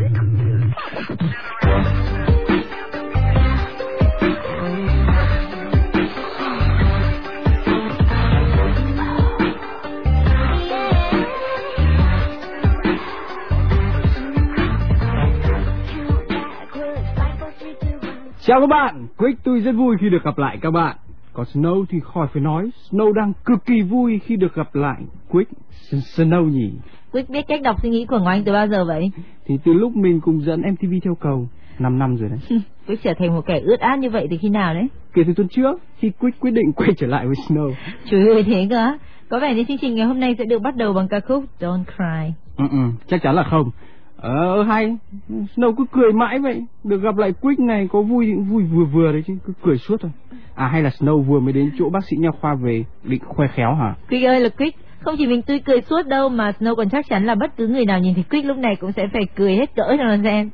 Chào các bạn, Quick tôi rất vui khi được gặp lại các bạn. Còn Snow thì khỏi phải nói, Snow đang cực kỳ vui khi được gặp lại Quick. Snow nhỉ? Quick biết cách đọc suy nghĩ của Ngọc Anh từ bao giờ vậy? Thì từ lúc mình cùng dẫn MTV theo cầu, 5 năm rồi đấy. Quick trở thành một kẻ ướt át như vậy từ khi nào đấy? Kể từ tuần trước, khi Quick quyết định quay trở lại với Snow. Trời ơi thế cơ? Có vẻ như chương trình ngày hôm nay sẽ được bắt đầu bằng ca khúc Don't Cry. Ừ, ừ, chắc chắn là không. Ờ hay, Snow cứ cười mãi vậy. Được gặp lại Quick này có vui vui vừa vừa đấy chứ, cứ cười suốt thôi. À hay là Snow vừa mới đến chỗ bác sĩ nha khoa về định khoe khéo hả? Quick ơi là Quick, không chỉ mình tươi cười suốt đâu mà Snow còn chắc chắn là bất cứ người nào nhìn thấy Quick lúc này cũng sẽ phải cười hết cỡ cho xem.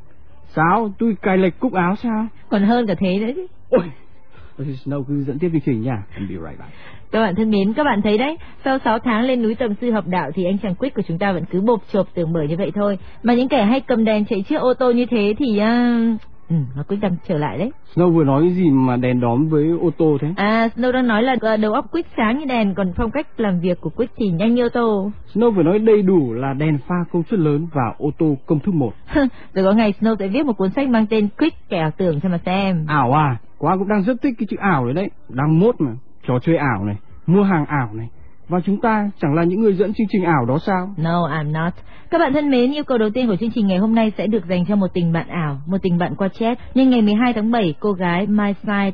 Sao? Tôi cài lệch cúc áo sao? Còn hơn cả thế đấy chứ. Ôi, Snow cứ dẫn tiếp chương trình nha. I'll be right back. Các bạn thân mến, các bạn thấy đấy, sau 6 tháng lên núi tầm sư học đạo thì anh chàng Quick của chúng ta vẫn cứ bộp chộp tưởng mở như vậy thôi. Mà những kẻ hay cầm đèn chạy chiếc ô tô như thế thì... Uh... Ừ, nó Quick đang trở lại đấy. Snow vừa nói cái gì mà đèn đóm với ô tô thế? À, Snow đang nói là ờ, đầu óc Quick sáng như đèn, còn phong cách làm việc của Quick thì nhanh như ô tô. Snow vừa nói đầy đủ là đèn pha công suất lớn và ô tô công thức một. Rồi có ngày Snow sẽ viết một cuốn sách mang tên Quick kẻ ảo tưởng cho mà xem. Ảo à? Quá cũng đang rất thích cái chữ ảo đấy đấy. Đang mốt mà. Trò chơi ảo này, mua hàng ảo này. Và chúng ta chẳng là những người dẫn chương trình ảo đó sao? No, I'm not. Các bạn thân mến, yêu cầu đầu tiên của chương trình ngày hôm nay sẽ được dành cho một tình bạn ảo, một tình bạn qua chat. Nhưng ngày 12 tháng 7, cô gái MySide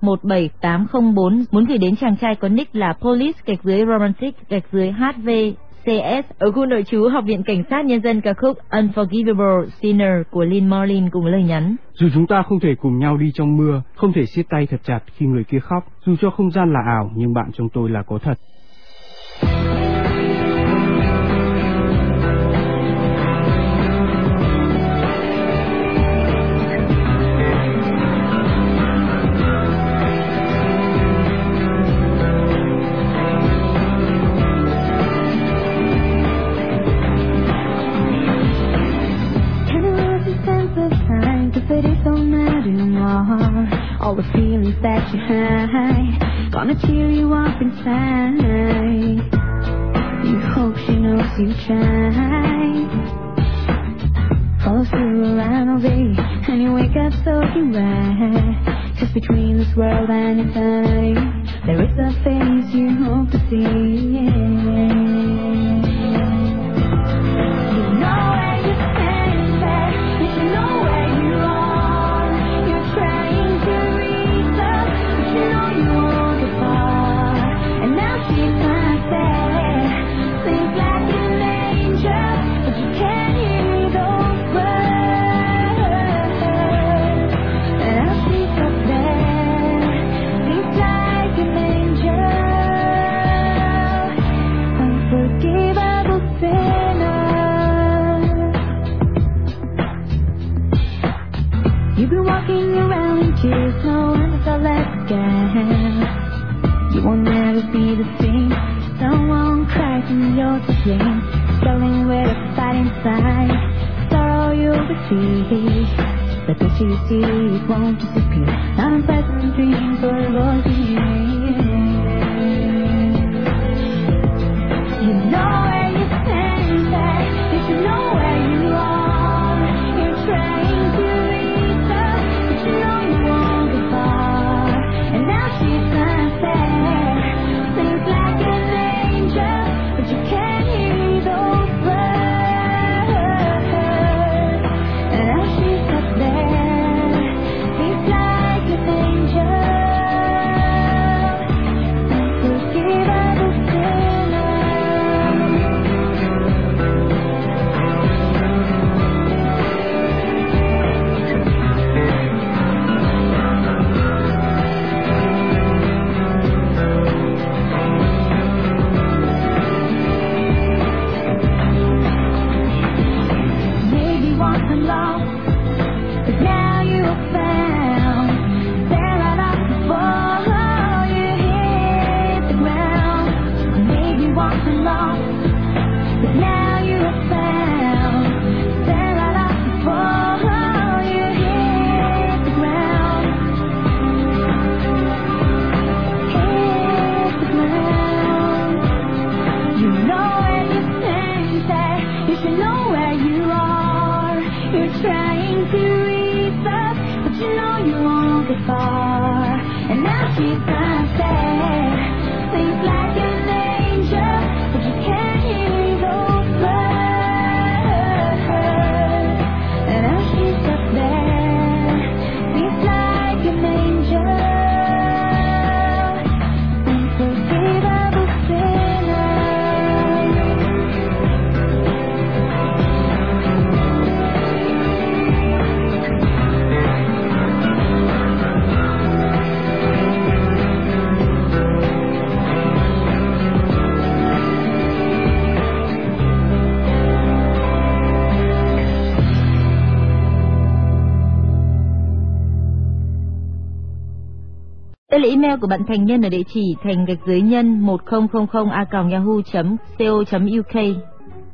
17804 muốn gửi đến chàng trai có nick là Police gạch dưới Romantic gạch dưới HV CS ở khu nội trú Học viện Cảnh sát Nhân dân ca khúc Unforgivable Sinner của Lynn Marlin cùng lời nhắn. Dù chúng ta không thể cùng nhau đi trong mưa, không thể siết tay thật chặt khi người kia khóc, dù cho không gian là ảo nhưng bạn trong tôi là có thật. Hide, gonna cheer you up inside. You hope she knows you tried. Follows you around all day, and you wake up so you right. Just between this world and eternity, there is a face you hope to see. Là email của bạn Thành Nhân ở địa chỉ thành gạch dưới nhân 1000 a yahoo.co.uk.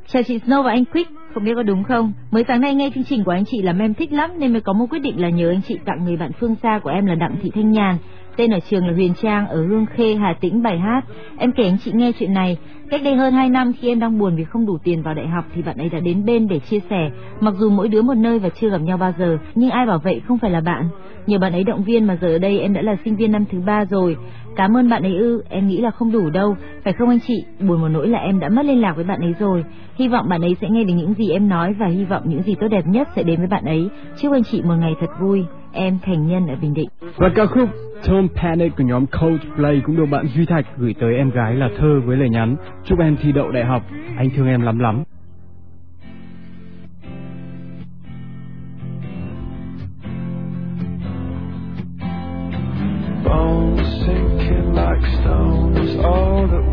Chào chị Snow và anh Quick, không biết có đúng không? Mới sáng nay nghe chương trình của anh chị làm em thích lắm nên mới có một quyết định là nhờ anh chị tặng người bạn phương xa của em là Đặng Thị Thanh Nhàn. Tên ở trường là Huyền Trang ở Hương Khê, Hà Tĩnh bài hát. Em kể anh chị nghe chuyện này. Cách đây hơn 2 năm khi em đang buồn vì không đủ tiền vào đại học thì bạn ấy đã đến bên để chia sẻ. Mặc dù mỗi đứa một nơi và chưa gặp nhau bao giờ, nhưng ai bảo vậy không phải là bạn. Nhờ bạn ấy động viên mà giờ ở đây em đã là sinh viên năm thứ ba rồi. Cảm ơn bạn ấy ư, em nghĩ là không đủ đâu, phải không anh chị? Buồn một nỗi là em đã mất liên lạc với bạn ấy rồi. Hy vọng bạn ấy sẽ nghe được những gì em nói và hy vọng những gì tốt đẹp nhất sẽ đến với bạn ấy. Chúc anh chị một ngày thật vui. Em Thành Nhân ở Bình Định. Và ca khúc Tom Panic của nhóm Coldplay cũng được bạn Duy Thạch gửi tới em gái là Thơ với lời nhắn Chúc em thi đậu đại học, anh thương em lắm lắm. Bones sinking like stones, all that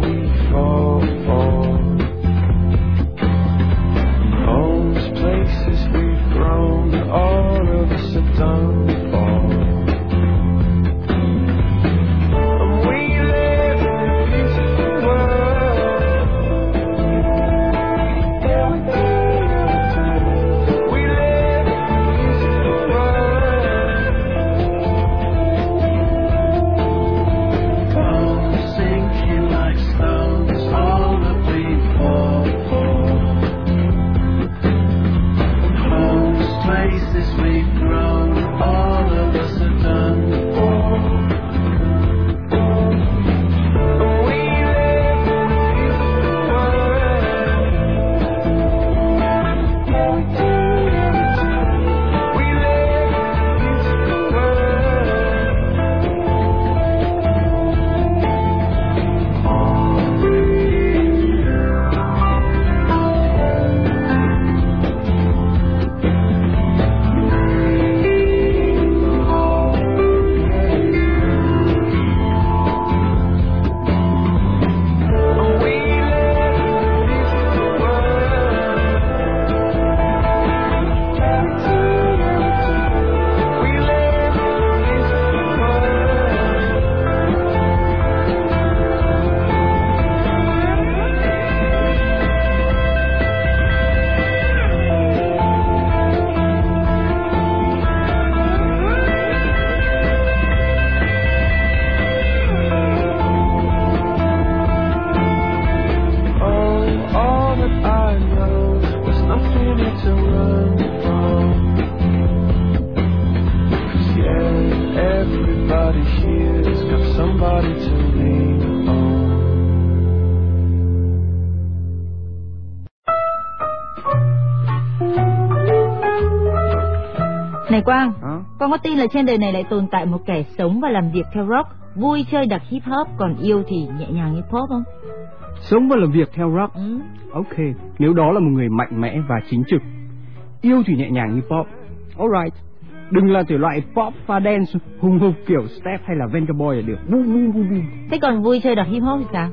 tin là trên đời này lại tồn tại một kẻ sống và làm việc theo rock, vui chơi đặc hip hop, còn yêu thì nhẹ nhàng hip hop không? Sống và làm việc theo rock. Ừ. Ok, nếu đó là một người mạnh mẽ và chính trực. Yêu thì nhẹ nhàng như pop. Alright. Đừng là thể loại pop pha dance hùng hục kiểu Step hay là Venga Boy là được. Thế còn vui chơi đặc hip hop thì sao?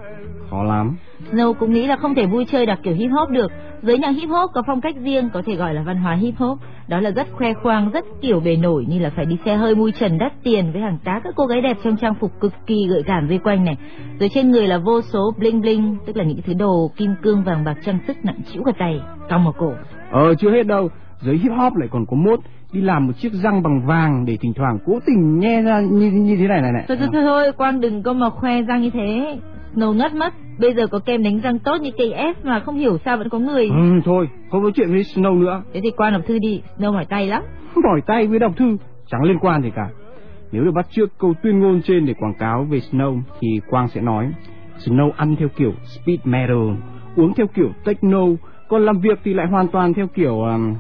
Khó lắm. Snow cũng nghĩ là không thể vui chơi đặc kiểu hip hop được. Giới nhạc hip hop có phong cách riêng, có thể gọi là văn hóa hip hop. Đó là rất khoe khoang, rất kiểu bề nổi như là phải đi xe hơi mui trần đắt tiền với hàng tá các cô gái đẹp trong trang phục cực kỳ gợi cảm vây quanh này. Rồi trên người là vô số bling bling, tức là những thứ đồ kim cương vàng bạc trang sức nặng trĩu cả tay, cong vào cổ. Ờ chưa hết đâu. Giới hip hop lại còn có mốt đi làm một chiếc răng bằng vàng để thỉnh thoảng cố tình nhe ra như như thế này này này. Thôi thôi thôi, thôi Quang đừng có mà khoe răng như thế. Snow ngất mất. Bây giờ có kem đánh răng tốt như cây F mà không hiểu sao vẫn có người. Ừ thôi, không có chuyện với Snow nữa. Thế thì Quang đọc thư đi, Snow mỏi tay lắm. Mỏi tay với đọc thư chẳng liên quan gì cả. Nếu được bắt trước câu tuyên ngôn trên để quảng cáo về Snow thì Quang sẽ nói Snow ăn theo kiểu speed metal, uống theo kiểu techno, còn làm việc thì lại hoàn toàn theo kiểu um,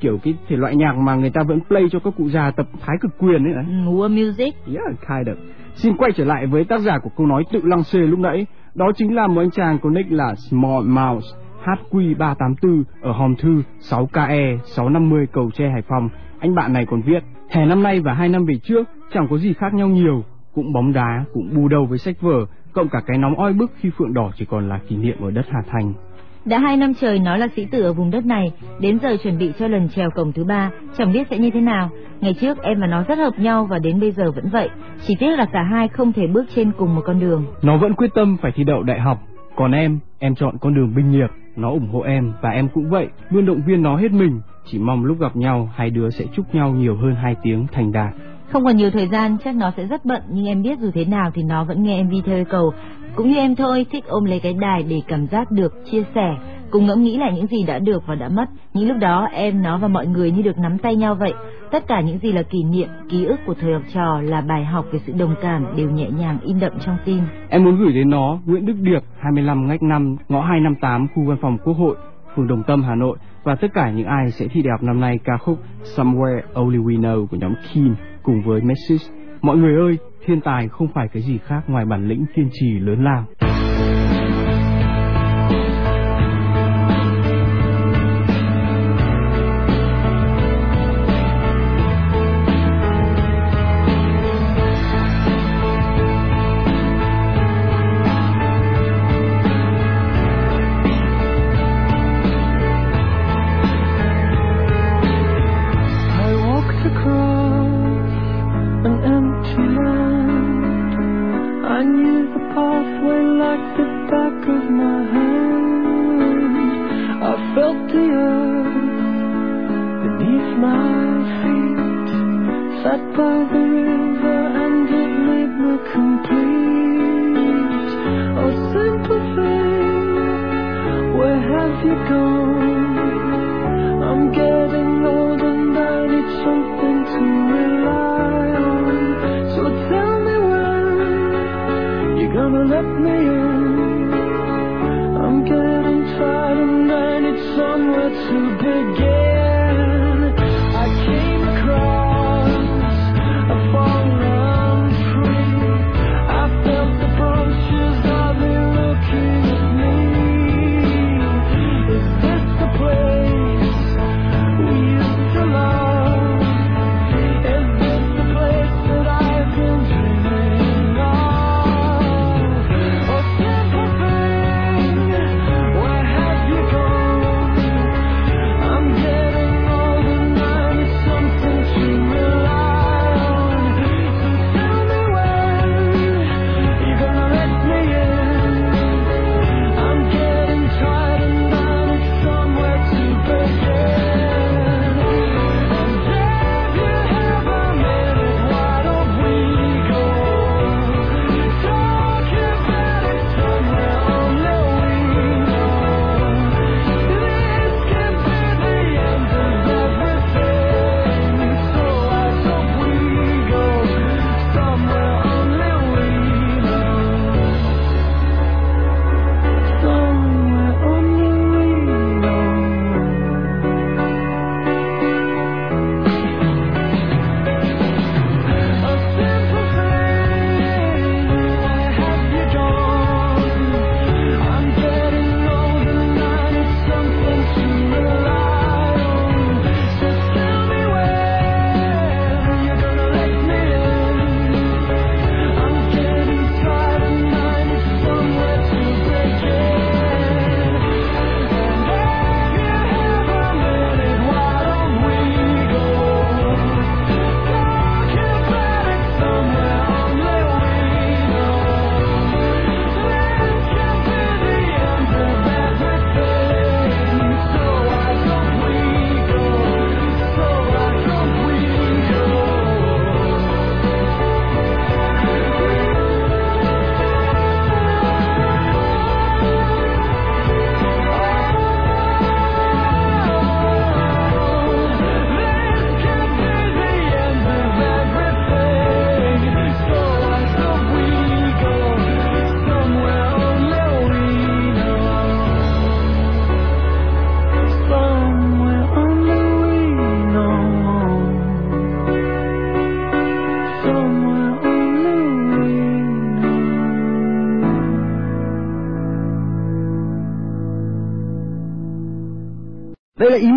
kiểu cái thể loại nhạc mà người ta vẫn play cho các cụ già tập thái cực quyền ấy đấy. War Music. Yeah, kind of. Xin quay trở lại với tác giả của câu nói tự lăng xê lúc nãy. Đó chính là một anh chàng có nick là Small Mouse HQ384 ở hòm thư 6KE 650 cầu tre Hải Phòng. Anh bạn này còn viết, hè năm nay và hai năm về trước chẳng có gì khác nhau nhiều. Cũng bóng đá, cũng bù đầu với sách vở, cộng cả cái nóng oi bức khi phượng đỏ chỉ còn là kỷ niệm ở đất Hà Thành. Đã hai năm trời nó là sĩ tử ở vùng đất này, đến giờ chuẩn bị cho lần trèo cổng thứ ba, chẳng biết sẽ như thế nào. Ngày trước em và nó rất hợp nhau và đến bây giờ vẫn vậy, chỉ tiếc là cả hai không thể bước trên cùng một con đường. Nó vẫn quyết tâm phải thi đậu đại học, còn em, em chọn con đường binh nghiệp. Nó ủng hộ em và em cũng vậy, luôn động viên nó hết mình. Chỉ mong lúc gặp nhau, hai đứa sẽ chúc nhau nhiều hơn hai tiếng thành đạt. Không còn nhiều thời gian, chắc nó sẽ rất bận, nhưng em biết dù thế nào thì nó vẫn nghe MV theo yêu cầu. Cũng như em thôi, thích ôm lấy cái đài để cảm giác được chia sẻ, cùng ngẫm nghĩ lại những gì đã được và đã mất. Những lúc đó em, nó và mọi người như được nắm tay nhau vậy. Tất cả những gì là kỷ niệm, ký ức của thời học trò là bài học về sự đồng cảm đều nhẹ nhàng in đậm trong tim. Em muốn gửi đến nó Nguyễn Đức Điệp, 25 ngách 5, ngõ 258, khu văn phòng Quốc hội, phường Đồng Tâm, Hà Nội và tất cả những ai sẽ thi đại học năm nay ca khúc Somewhere Only We Know của nhóm Kim cùng với Messi, Mọi người ơi, thiên tài không phải cái gì khác ngoài bản lĩnh kiên trì lớn lao.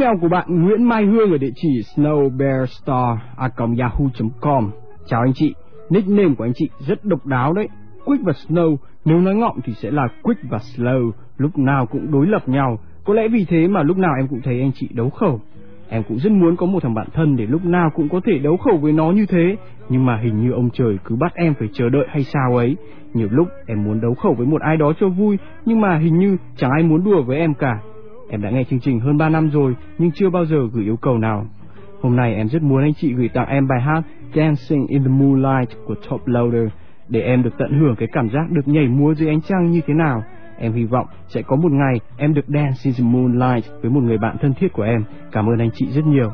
Email của bạn Nguyễn Mai Hương ở địa chỉ snowbearstar@yahoo.com. Chào anh chị, nickname của anh chị rất độc đáo đấy. Quick và Snow, nếu nói ngọng thì sẽ là Quick và Slow, lúc nào cũng đối lập nhau. Có lẽ vì thế mà lúc nào em cũng thấy anh chị đấu khẩu. Em cũng rất muốn có một thằng bạn thân để lúc nào cũng có thể đấu khẩu với nó như thế, nhưng mà hình như ông trời cứ bắt em phải chờ đợi hay sao ấy. Nhiều lúc em muốn đấu khẩu với một ai đó cho vui, nhưng mà hình như chẳng ai muốn đùa với em cả. Em đã nghe chương trình hơn 3 năm rồi, nhưng chưa bao giờ gửi yêu cầu nào. Hôm nay em rất muốn anh chị gửi tặng em bài hát Dancing in the Moonlight của Top Loader để em được tận hưởng cái cảm giác được nhảy múa dưới ánh trăng như thế nào. Em hy vọng sẽ có một ngày em được dance in the moonlight với một người bạn thân thiết của em. Cảm ơn anh chị rất nhiều.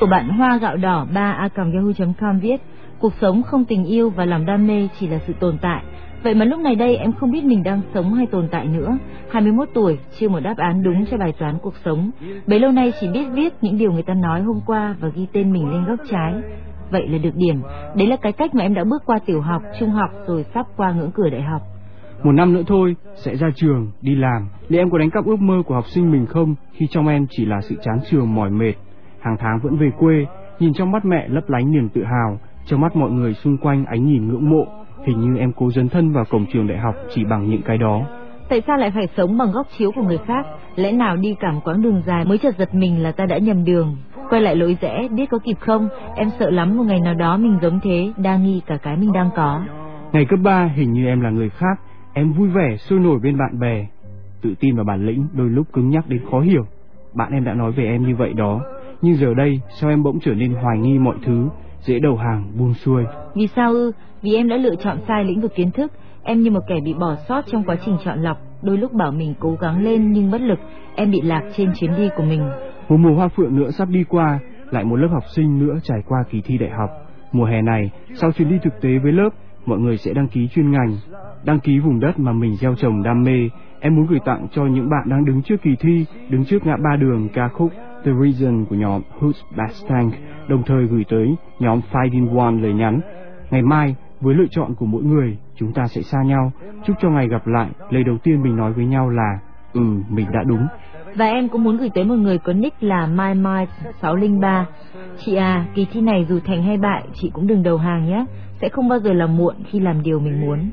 Của bạn Hoa Gạo Đỏ 3 a yahoo.com viết Cuộc sống không tình yêu và lòng đam mê chỉ là sự tồn tại. Vậy mà lúc này đây em không biết mình đang sống hay tồn tại nữa. 21 tuổi, chưa một đáp án đúng cho bài toán cuộc sống. Bấy lâu nay chỉ biết viết những điều người ta nói hôm qua và ghi tên mình lên góc trái. Vậy là được điểm. Đấy là cái cách mà em đã bước qua tiểu học, trung học rồi sắp qua ngưỡng cửa đại học. Một năm nữa thôi, sẽ ra trường, đi làm. Liệu em có đánh cắp ước mơ của học sinh mình không khi trong em chỉ là sự chán trường mỏi mệt? Hàng tháng vẫn về quê, nhìn trong mắt mẹ lấp lánh niềm tự hào, trong mắt mọi người xung quanh ánh nhìn ngưỡng mộ. Hình như em cố dấn thân vào cổng trường đại học chỉ bằng những cái đó. Tại sao lại phải sống bằng góc chiếu của người khác? Lẽ nào đi cả một quãng đường dài mới chợt giật mình là ta đã nhầm đường? Quay lại lối rẽ, biết có kịp không? Em sợ lắm một ngày nào đó mình giống thế, đa nghi cả cái mình đang có. Ngày cấp 3 hình như em là người khác, em vui vẻ, sôi nổi bên bạn bè. Tự tin và bản lĩnh đôi lúc cứng nhắc đến khó hiểu. Bạn em đã nói về em như vậy đó, nhưng giờ đây sao em bỗng trở nên hoài nghi mọi thứ, dễ đầu hàng, buông xuôi. Vì sao ư? Vì em đã lựa chọn sai lĩnh vực kiến thức. Em như một kẻ bị bỏ sót trong quá trình chọn lọc. Đôi lúc bảo mình cố gắng lên nhưng bất lực. Em bị lạc trên chuyến đi của mình. Một mùa hoa phượng nữa sắp đi qua, lại một lớp học sinh nữa trải qua kỳ thi đại học. Mùa hè này, sau chuyến đi thực tế với lớp, mọi người sẽ đăng ký chuyên ngành, đăng ký vùng đất mà mình gieo trồng đam mê. Em muốn gửi tặng cho những bạn đang đứng trước kỳ thi, đứng trước ngã ba đường ca khúc The Reason của nhóm Who's Best Tank, đồng thời gửi tới nhóm Fighting One lời nhắn. Ngày mai, với lựa chọn của mỗi người, chúng ta sẽ xa nhau. Chúc cho ngày gặp lại, lời đầu tiên mình nói với nhau là Ừ, mình đã đúng. Và em cũng muốn gửi tới một người có nick là My Mind 603. Chị à, kỳ thi này dù thành hay bại, chị cũng đừng đầu hàng nhé. Sẽ không bao giờ là muộn khi làm điều mình muốn.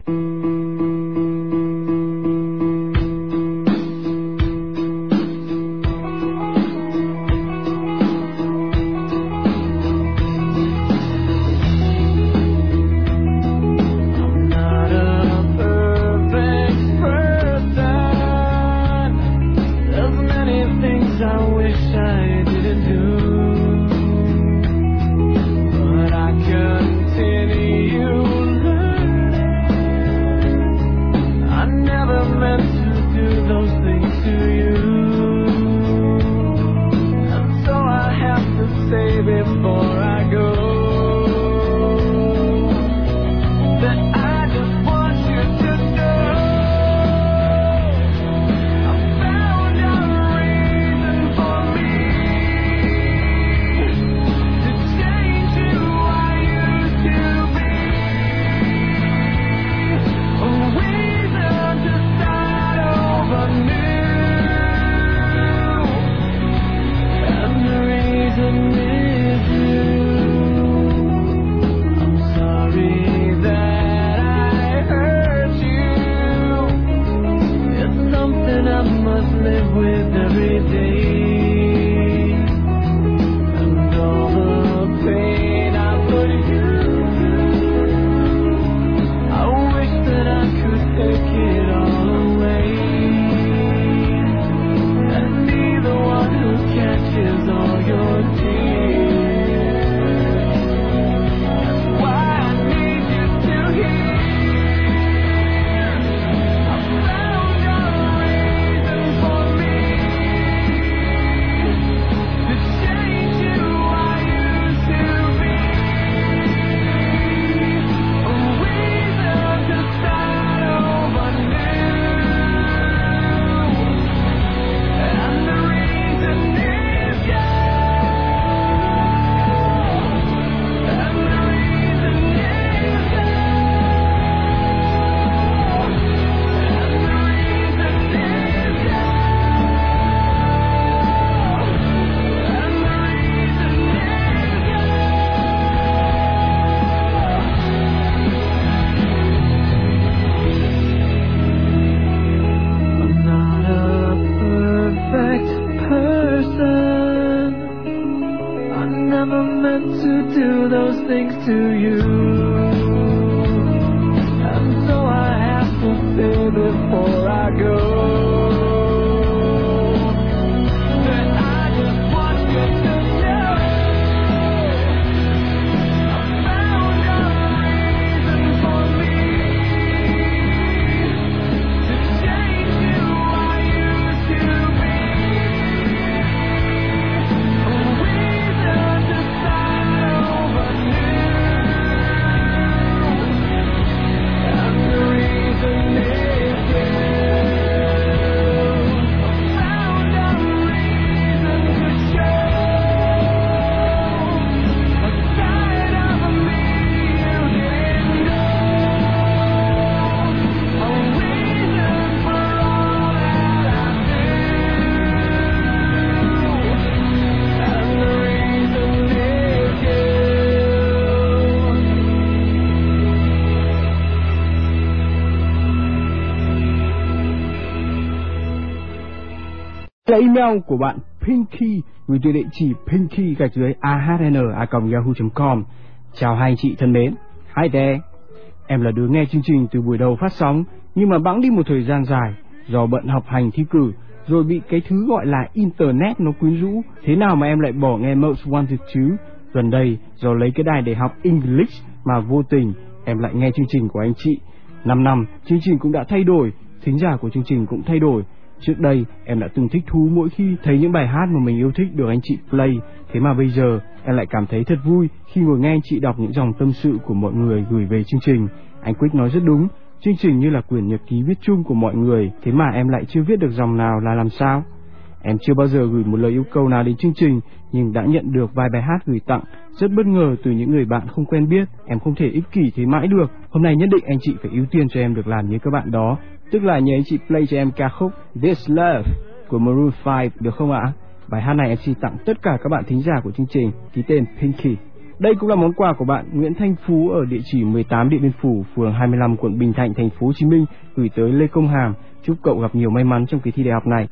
Email của bạn Pinky gửi từ địa chỉ pinky gạch dưới ahn a yahoo.com. Chào hai anh chị thân mến. Hi there. Em là đứa nghe chương trình từ buổi đầu phát sóng nhưng mà bẵng đi một thời gian dài do bận học hành thi cử rồi bị cái thứ gọi là internet nó quyến rũ. Thế nào mà em lại bỏ nghe Most Wanted chứ? Gần đây do lấy cái đài để học English mà vô tình em lại nghe chương trình của anh chị. Năm năm chương trình cũng đã thay đổi, thính giả của chương trình cũng thay đổi. Trước đây em đã từng thích thú mỗi khi thấy những bài hát mà mình yêu thích được anh chị play, thế mà bây giờ em lại cảm thấy thật vui khi ngồi nghe anh chị đọc những dòng tâm sự của mọi người gửi về chương trình. Anh Quick nói rất đúng, chương trình như là quyển nhật ký viết chung của mọi người, thế mà em lại chưa viết được dòng nào là làm sao? Em chưa bao giờ gửi một lời yêu cầu nào đến chương trình, nhưng đã nhận được vài bài hát gửi tặng, rất bất ngờ từ những người bạn không quen biết. Em không thể ích kỷ thế mãi được. Hôm nay nhất định anh chị phải ưu tiên cho em được làm như các bạn đó. Tức là nhờ anh chị play cho em ca khúc This Love của Maroon 5 được không ạ? Bài hát này em xin tặng tất cả các bạn thính giả của chương trình, ký tên Pinky. Đây cũng là món quà của bạn Nguyễn Thanh Phú ở địa chỉ 18 Điện Biên Phủ, phường 25, quận Bình Thạnh, thành phố Hồ Chí Minh gửi tới Lê Công Hàm. Chúc cậu gặp nhiều may mắn trong kỳ thi đại học này.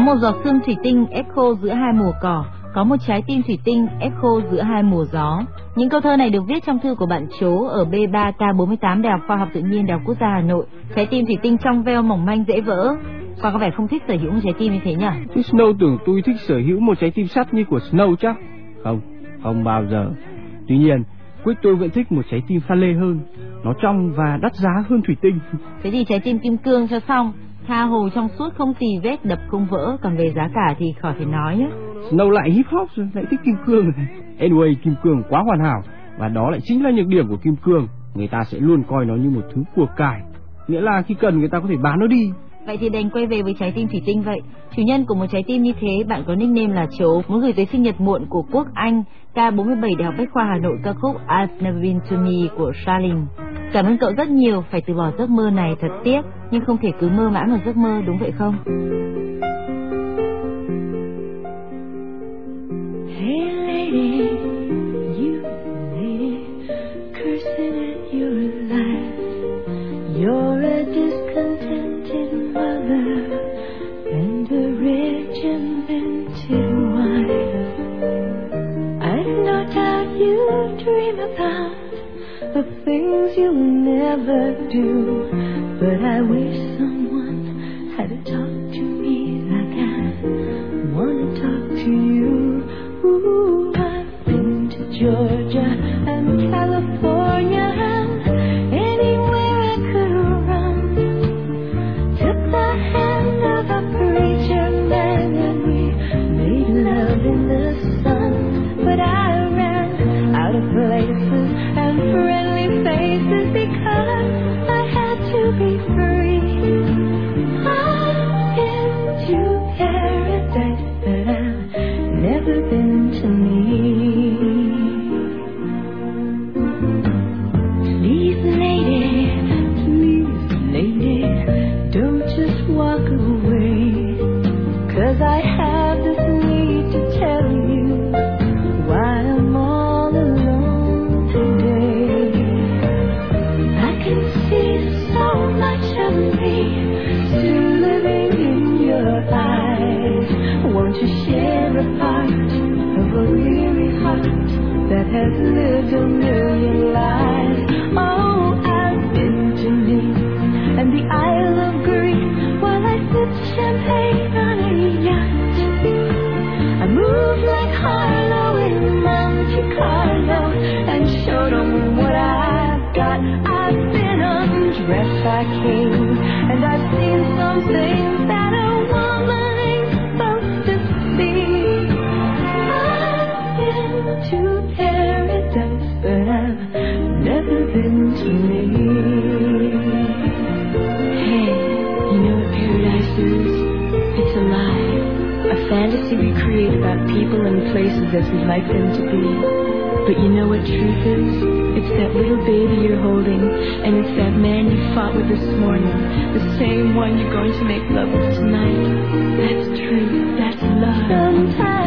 Một giọt sương thủy tinh ép khô giữa hai mùa cỏ, có một trái tim thủy tinh ép khô giữa hai mùa gió. Những câu thơ này được viết trong thư của bạn Chố ở B3K48 Đại học Khoa học Tự nhiên Đại học Quốc gia Hà Nội. Trái tim thủy tinh trong veo mỏng manh dễ vỡ. Qua có vẻ không thích sở hữu một trái tim như thế nhỉ? Chứ Snow tưởng tôi thích sở hữu một trái tim sắt như của Snow chắc. Không, không bao giờ. Tuy nhiên, Quick tôi vẫn thích một trái tim pha lê hơn. Nó trong và đắt giá hơn thủy tinh. Thế thì trái tim kim cương cho xong. Tha hồ trong suốt không tì vết đập không vỡ, còn về giá cả thì khỏi phải nói nhé. Snow lại hip hop rồi, lại thích kim cương. Anyway, kim cương quá hoàn hảo và đó lại chính là nhược điểm của kim cương. Người ta sẽ luôn coi nó như một thứ của cải. Nghĩa là khi cần người ta có thể bán nó đi. Vậy thì đành quay về với trái tim thủy tinh vậy. Chủ nhân của một trái tim như thế, bạn có nickname là Chố, muốn gửi tới sinh nhật muộn của Quốc Anh, K47 Đại học Bách khoa Hà Nội ca khúc I've Never Been to Me của Charlene. Cảm ơn cậu rất nhiều, phải từ bỏ giấc mơ này thật tiếc, nhưng không thể cứ mơ mãi một giấc mơ, đúng vậy không? Hey lady, do, but I wish someone has lived a million lives? Places as we'd like them to be. But you know what truth is? It's that little baby you're holding, and it's that man you fought with this morning, the same one you're going to make love with tonight. That's truth, that's love. Sometimes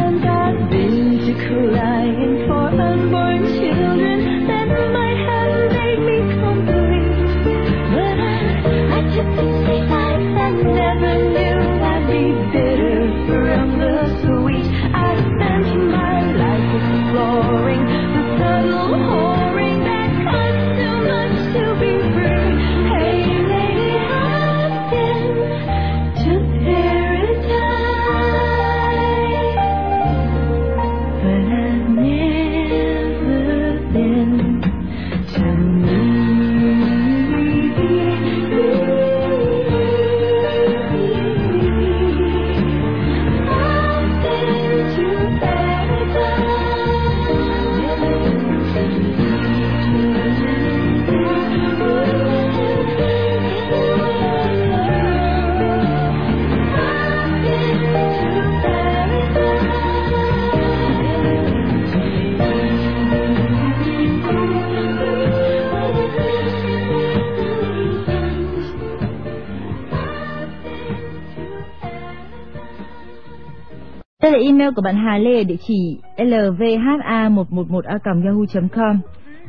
email của bạn Hà Lê địa chỉ lvha111a.yahoo.com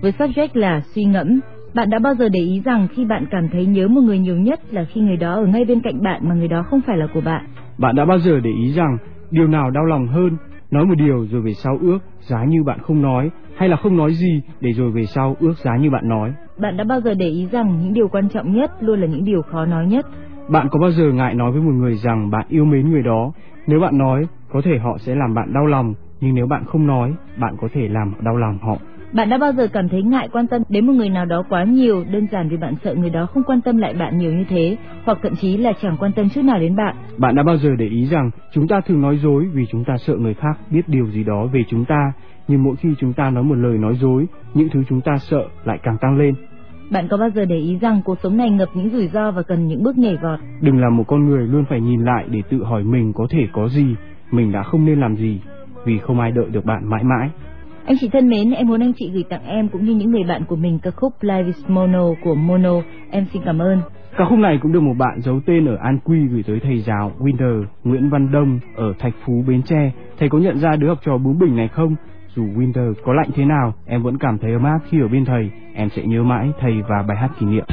với subject là suy ngẫm. Bạn đã bao giờ để ý rằng khi bạn cảm thấy nhớ một người nhiều nhất là khi người đó ở ngay bên cạnh bạn mà người đó không phải là của bạn? Bạn đã bao giờ để ý rằng điều nào đau lòng hơn, nói một điều rồi về sau ước giá như bạn không nói, hay là không nói gì để rồi về sau ước giá như bạn nói? Bạn đã bao giờ để ý rằng những điều quan trọng nhất luôn là những điều khó nói nhất? Bạn có bao giờ ngại nói với một người rằng bạn yêu mến người đó? Nếu bạn nói, có thể họ sẽ làm bạn đau lòng, nhưng nếu bạn không nói, bạn có thể làm đau lòng họ. Bạn đã bao giờ cảm thấy ngại quan tâm đến một người nào đó quá nhiều đơn giản vì bạn sợ người đó không quan tâm lại bạn nhiều như thế, hoặc thậm chí là chẳng quan tâm chút nào đến bạn? Bạn đã bao giờ để ý rằng chúng ta thường nói dối vì chúng ta sợ người khác biết điều gì đó về chúng ta, nhưng mỗi khi chúng ta nói một lời nói dối, những thứ chúng ta sợ lại càng tăng lên. Bạn có bao giờ để ý rằng cuộc sống này ngập những rủi ro và cần những bước nhảy vọt? Đừng là một con người luôn phải nhìn lại để tự hỏi mình có thể có gì, mình đã không nên làm gì, vì không ai đợi được bạn mãi mãi. Anh chị thân mến, em muốn anh chị gửi tặng em cũng như những người bạn của mình ca khúc Live is Mono của Mono. Em xin cảm ơn. Ca khúc này cũng được một bạn giấu tên ở An Quy gửi tới thầy giáo Winter Nguyễn Văn Đông ở Thạch Phú Bến Tre. Thầy có nhận ra đứa học trò bướng bỉnh này không? Dù Winter có lạnh thế nào, em vẫn cảm thấy ấm áp khi ở bên thầy. Em sẽ nhớ mãi thầy và bài hát kỷ niệm.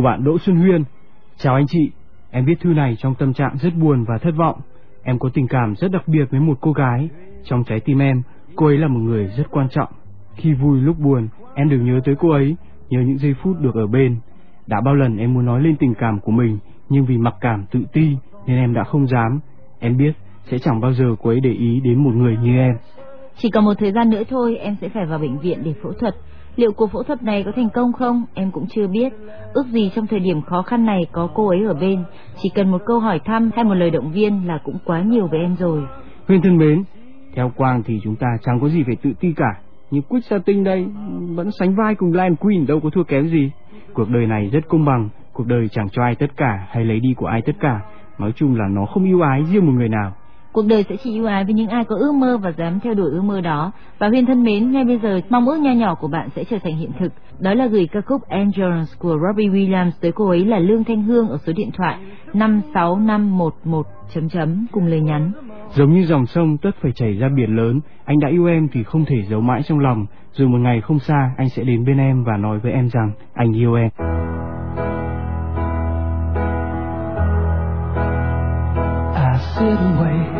Của bạn Đỗ Xuân Huyên Chào anh chị, em viết thư này trong tâm trạng rất buồn và thất vọng. Em có tình cảm rất đặc biệt với một cô gái. Trong trái tim em, cô ấy là một người rất quan trọng. Khi vui lúc buồn, em đều nhớ tới cô ấy, nhớ những giây phút được ở bên. Đã bao lần em muốn nói lên tình cảm của mình, nhưng vì mặc cảm tự ti nên em đã không dám. Em biết sẽ chẳng bao giờ cô ấy để ý đến một người như em. Chỉ còn một thời gian nữa thôi em sẽ phải vào bệnh viện để phẫu thuật. Liệu cuộc phẫu thuật này có thành công không? Em cũng chưa biết. Ước gì trong thời điểm khó khăn này có cô ấy ở bên. Chỉ cần một câu hỏi thăm hay một lời động viên là cũng quá nhiều với em rồi. Huyên thân mến, theo Quang thì chúng ta chẳng có gì phải tự ti cả. Nhưng sa tinh đây vẫn sánh vai cùng Lion Queen đâu có thua kém gì. Cuộc đời này rất công bằng, cuộc đời chẳng cho ai tất cả hay lấy đi của ai tất cả. Nói chung là nó không yêu ái riêng một người nào. Cuộc đời sẽ chỉ ưu ái với những ai có ước mơ và dám theo đuổi ước mơ đó. Và Huyên thân mến, ngay bây giờ mong ước nho nhỏ của bạn sẽ trở thành hiện thực. Đó là gửi ca khúc Angels của Robbie Williams tới cô ấy là Lương Thanh Hương ở số điện thoại 56511 chấm chấm cùng lời nhắn. Giống như dòng sông tất phải chảy ra biển lớn, anh đã yêu em thì không thể giấu mãi trong lòng. Rồi một ngày không xa, anh sẽ đến bên em và nói với em rằng anh yêu em. I sit and wait.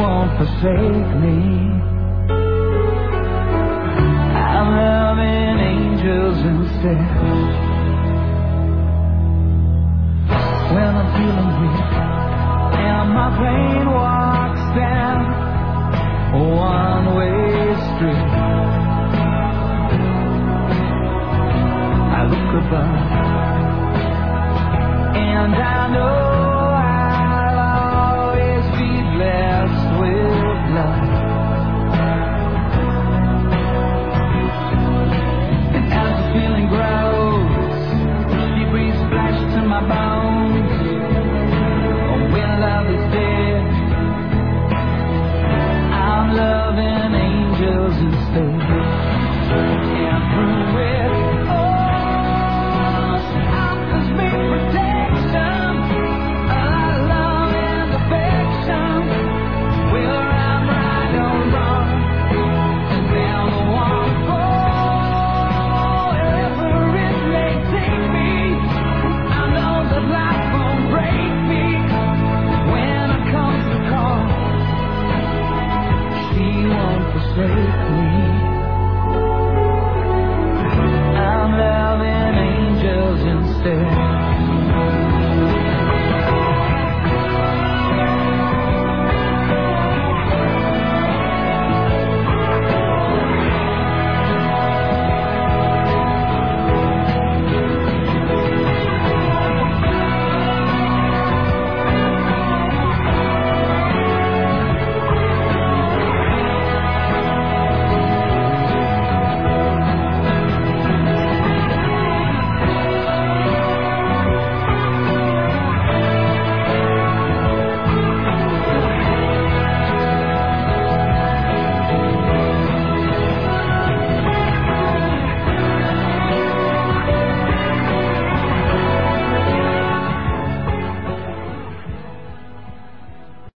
won't forsake me. I'm loving angels instead. When I'm feeling weak and my pain walks down a one-way street, I look above